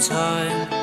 time.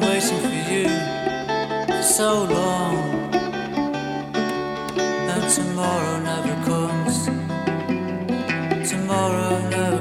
Been waiting for you for so long. And tomorrow never comes. Tomorrow never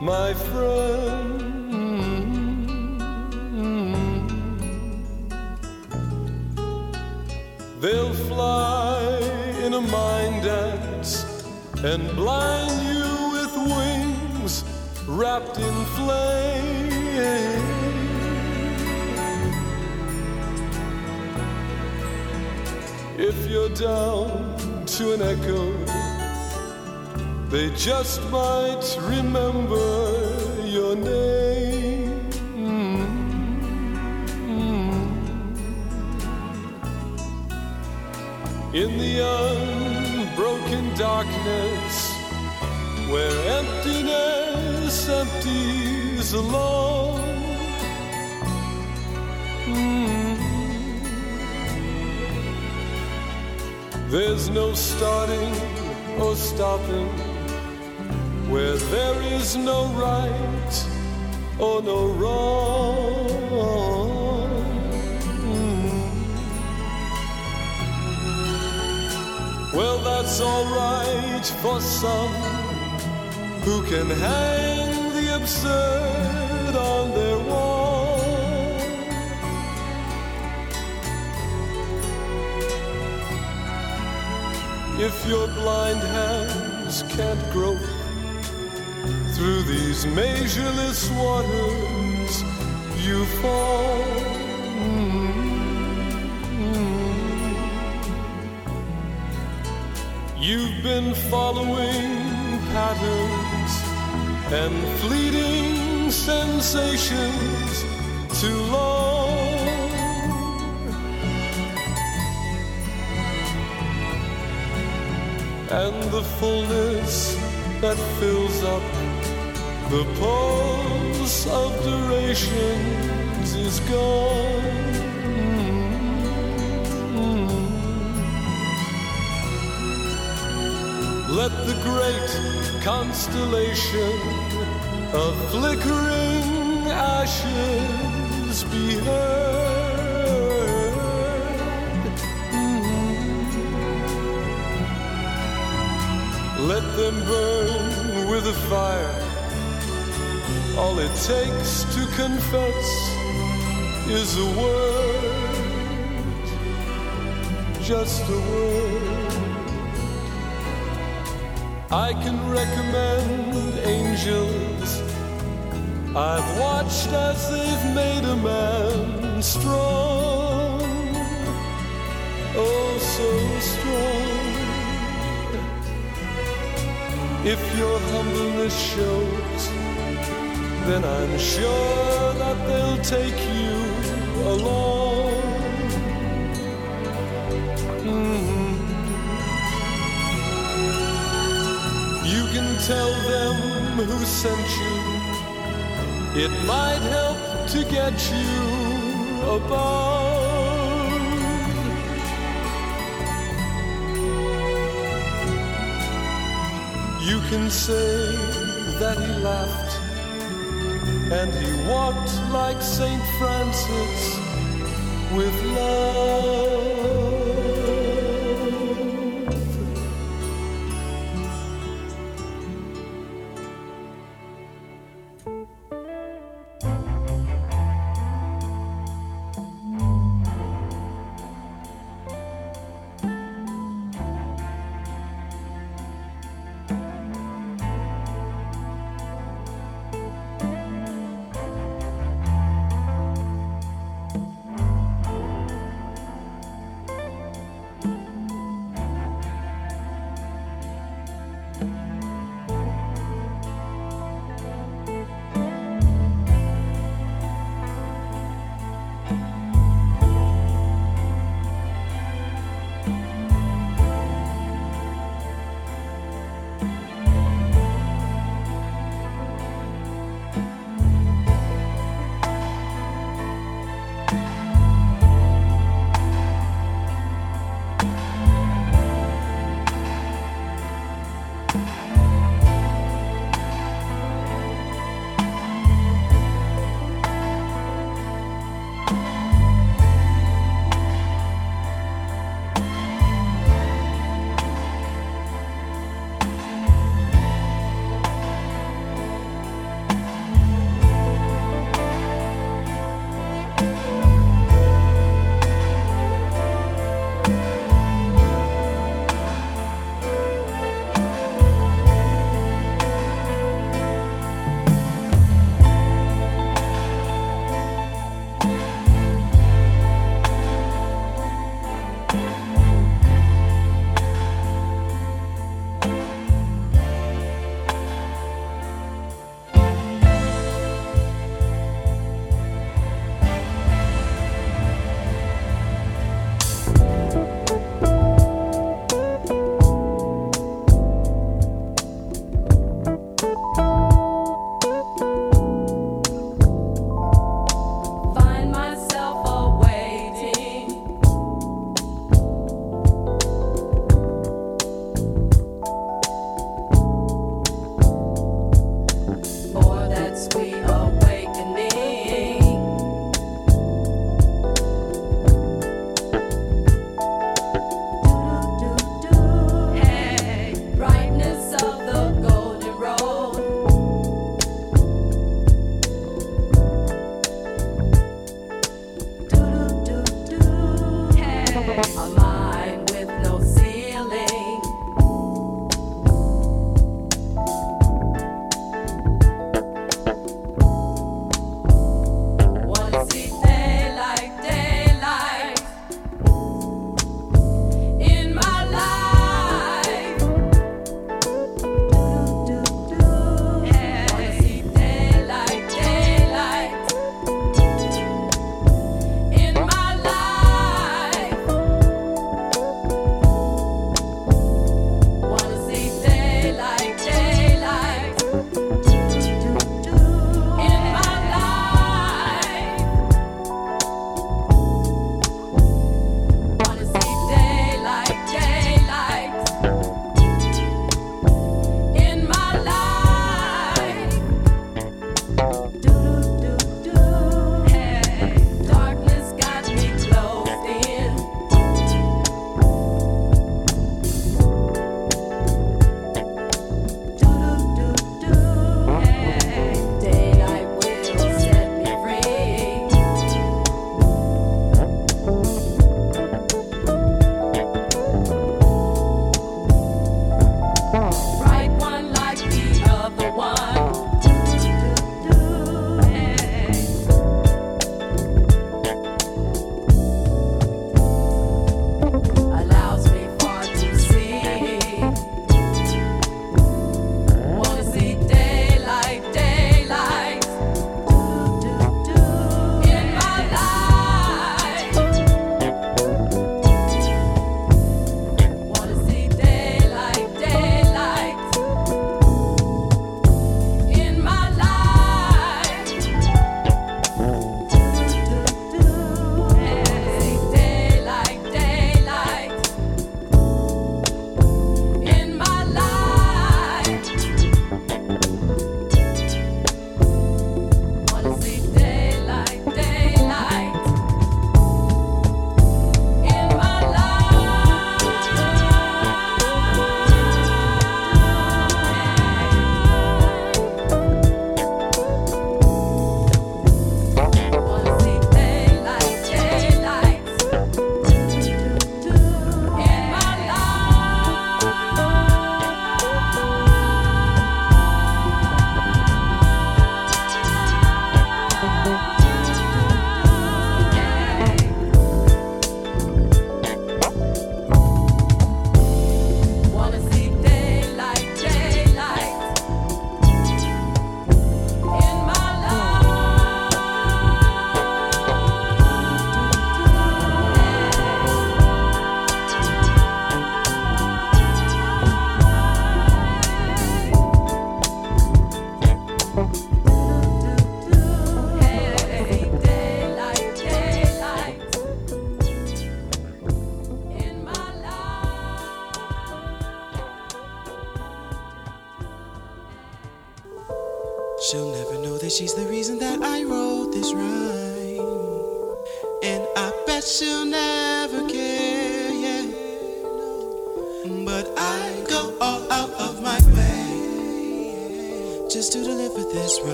my friend. They'll fly in a mind dance and blind you with wings wrapped in flame. If you're down to an echo, they just might remember your name. In the unbroken darkness, where emptiness empties alone. There's no starting or stopping, where there is no right or no wrong. Well, that's alright for some who can hang the absurd on their wall. if your blind hands can't grope through these measureless waters, you fall. Mm-hmm. You've been following patterns and fleeting sensations too long. And the fullness that fills up the pulse of durations is gone. Let the great constellation of flickering ashes be heard. Let them burn with a fire. All it takes to confess is a word, just a word. I can recommend angels. I've watched as they've made a man strong, oh so strong. If your humbleness shows, then I'm sure that they'll take you along. Mhm. You can tell them who sent you. It might help to get you above. You can say that he laughed and he walked like St. Francis with love.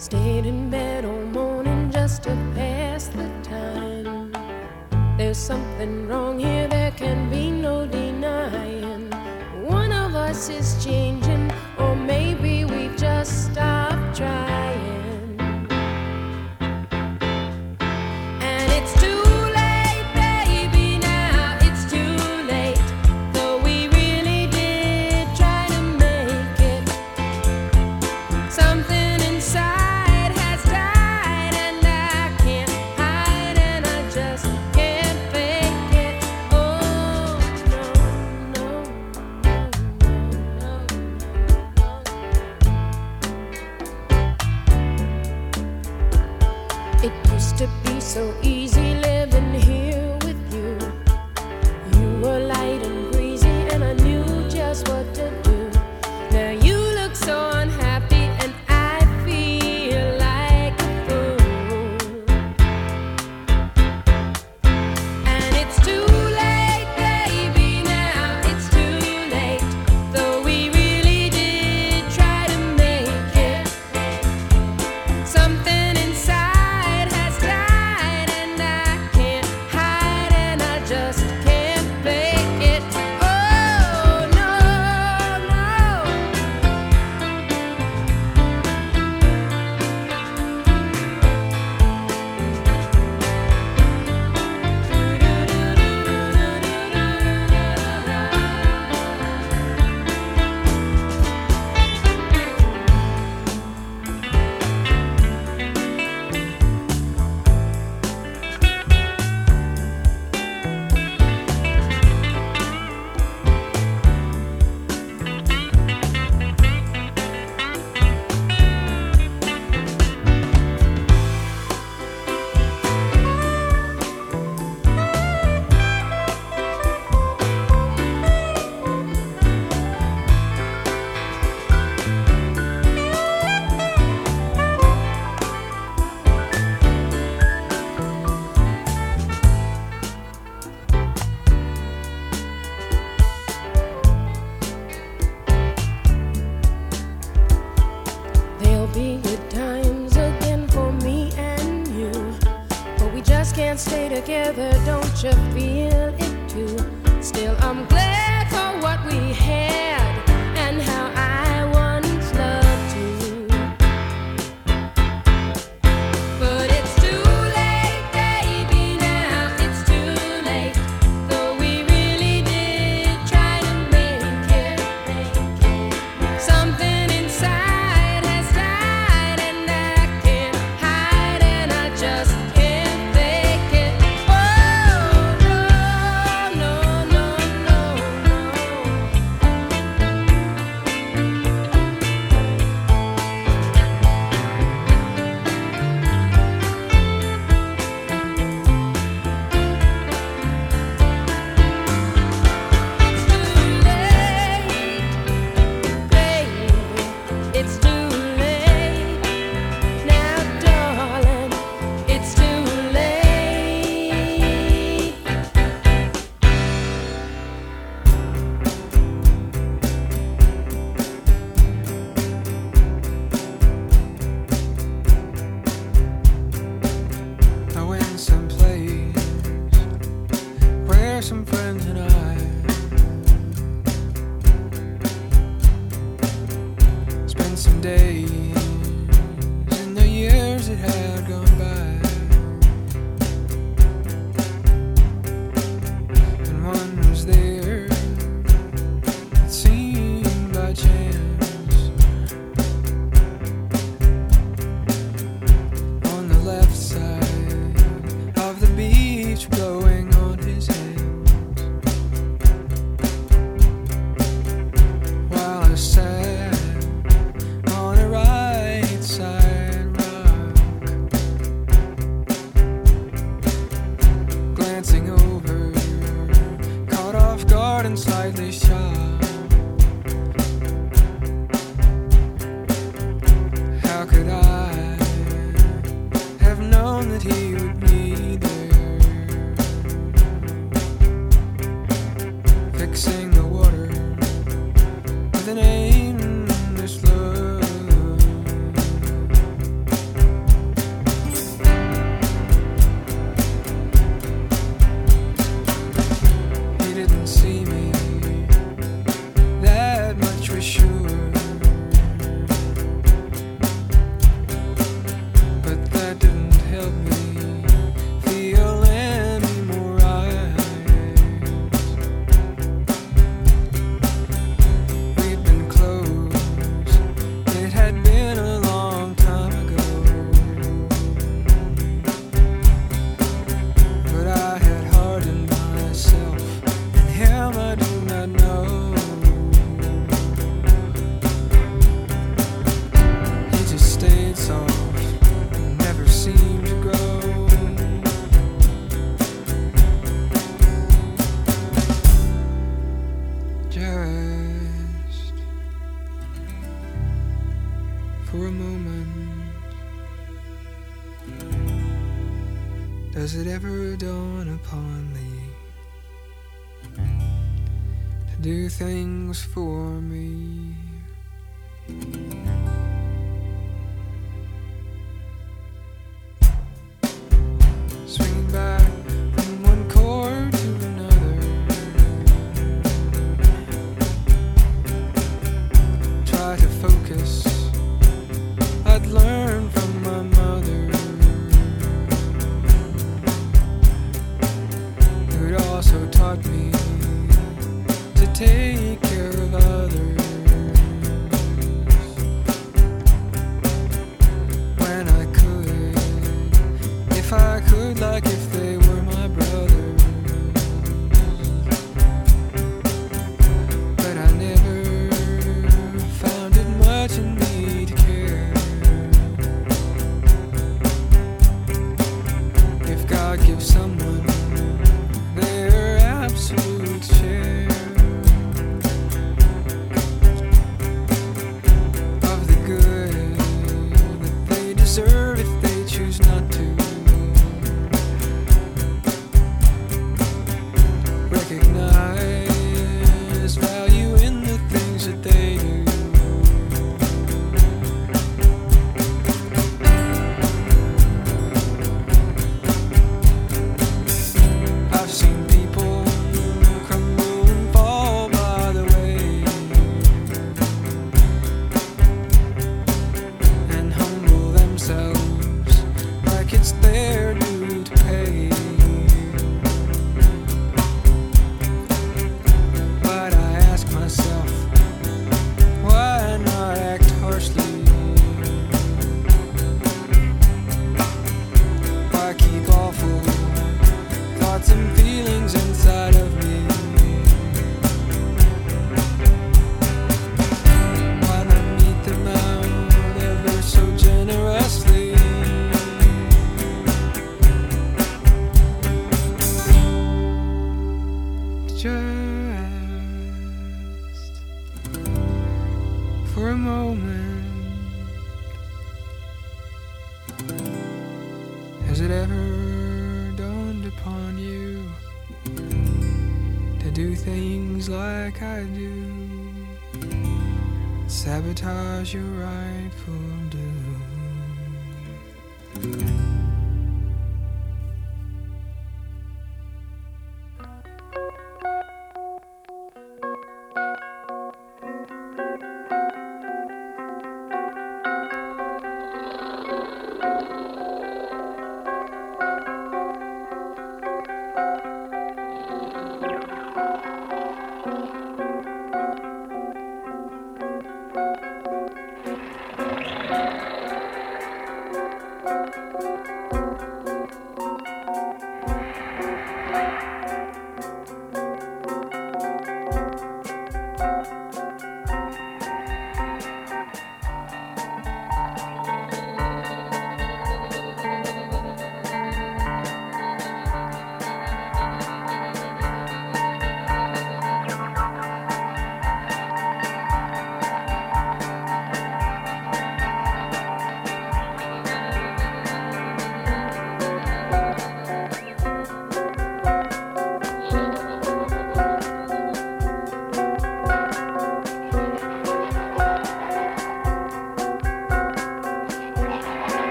Stayed in bed all morning just to pass the time. There's something wrong here, there can be no denying. One of us is changing. With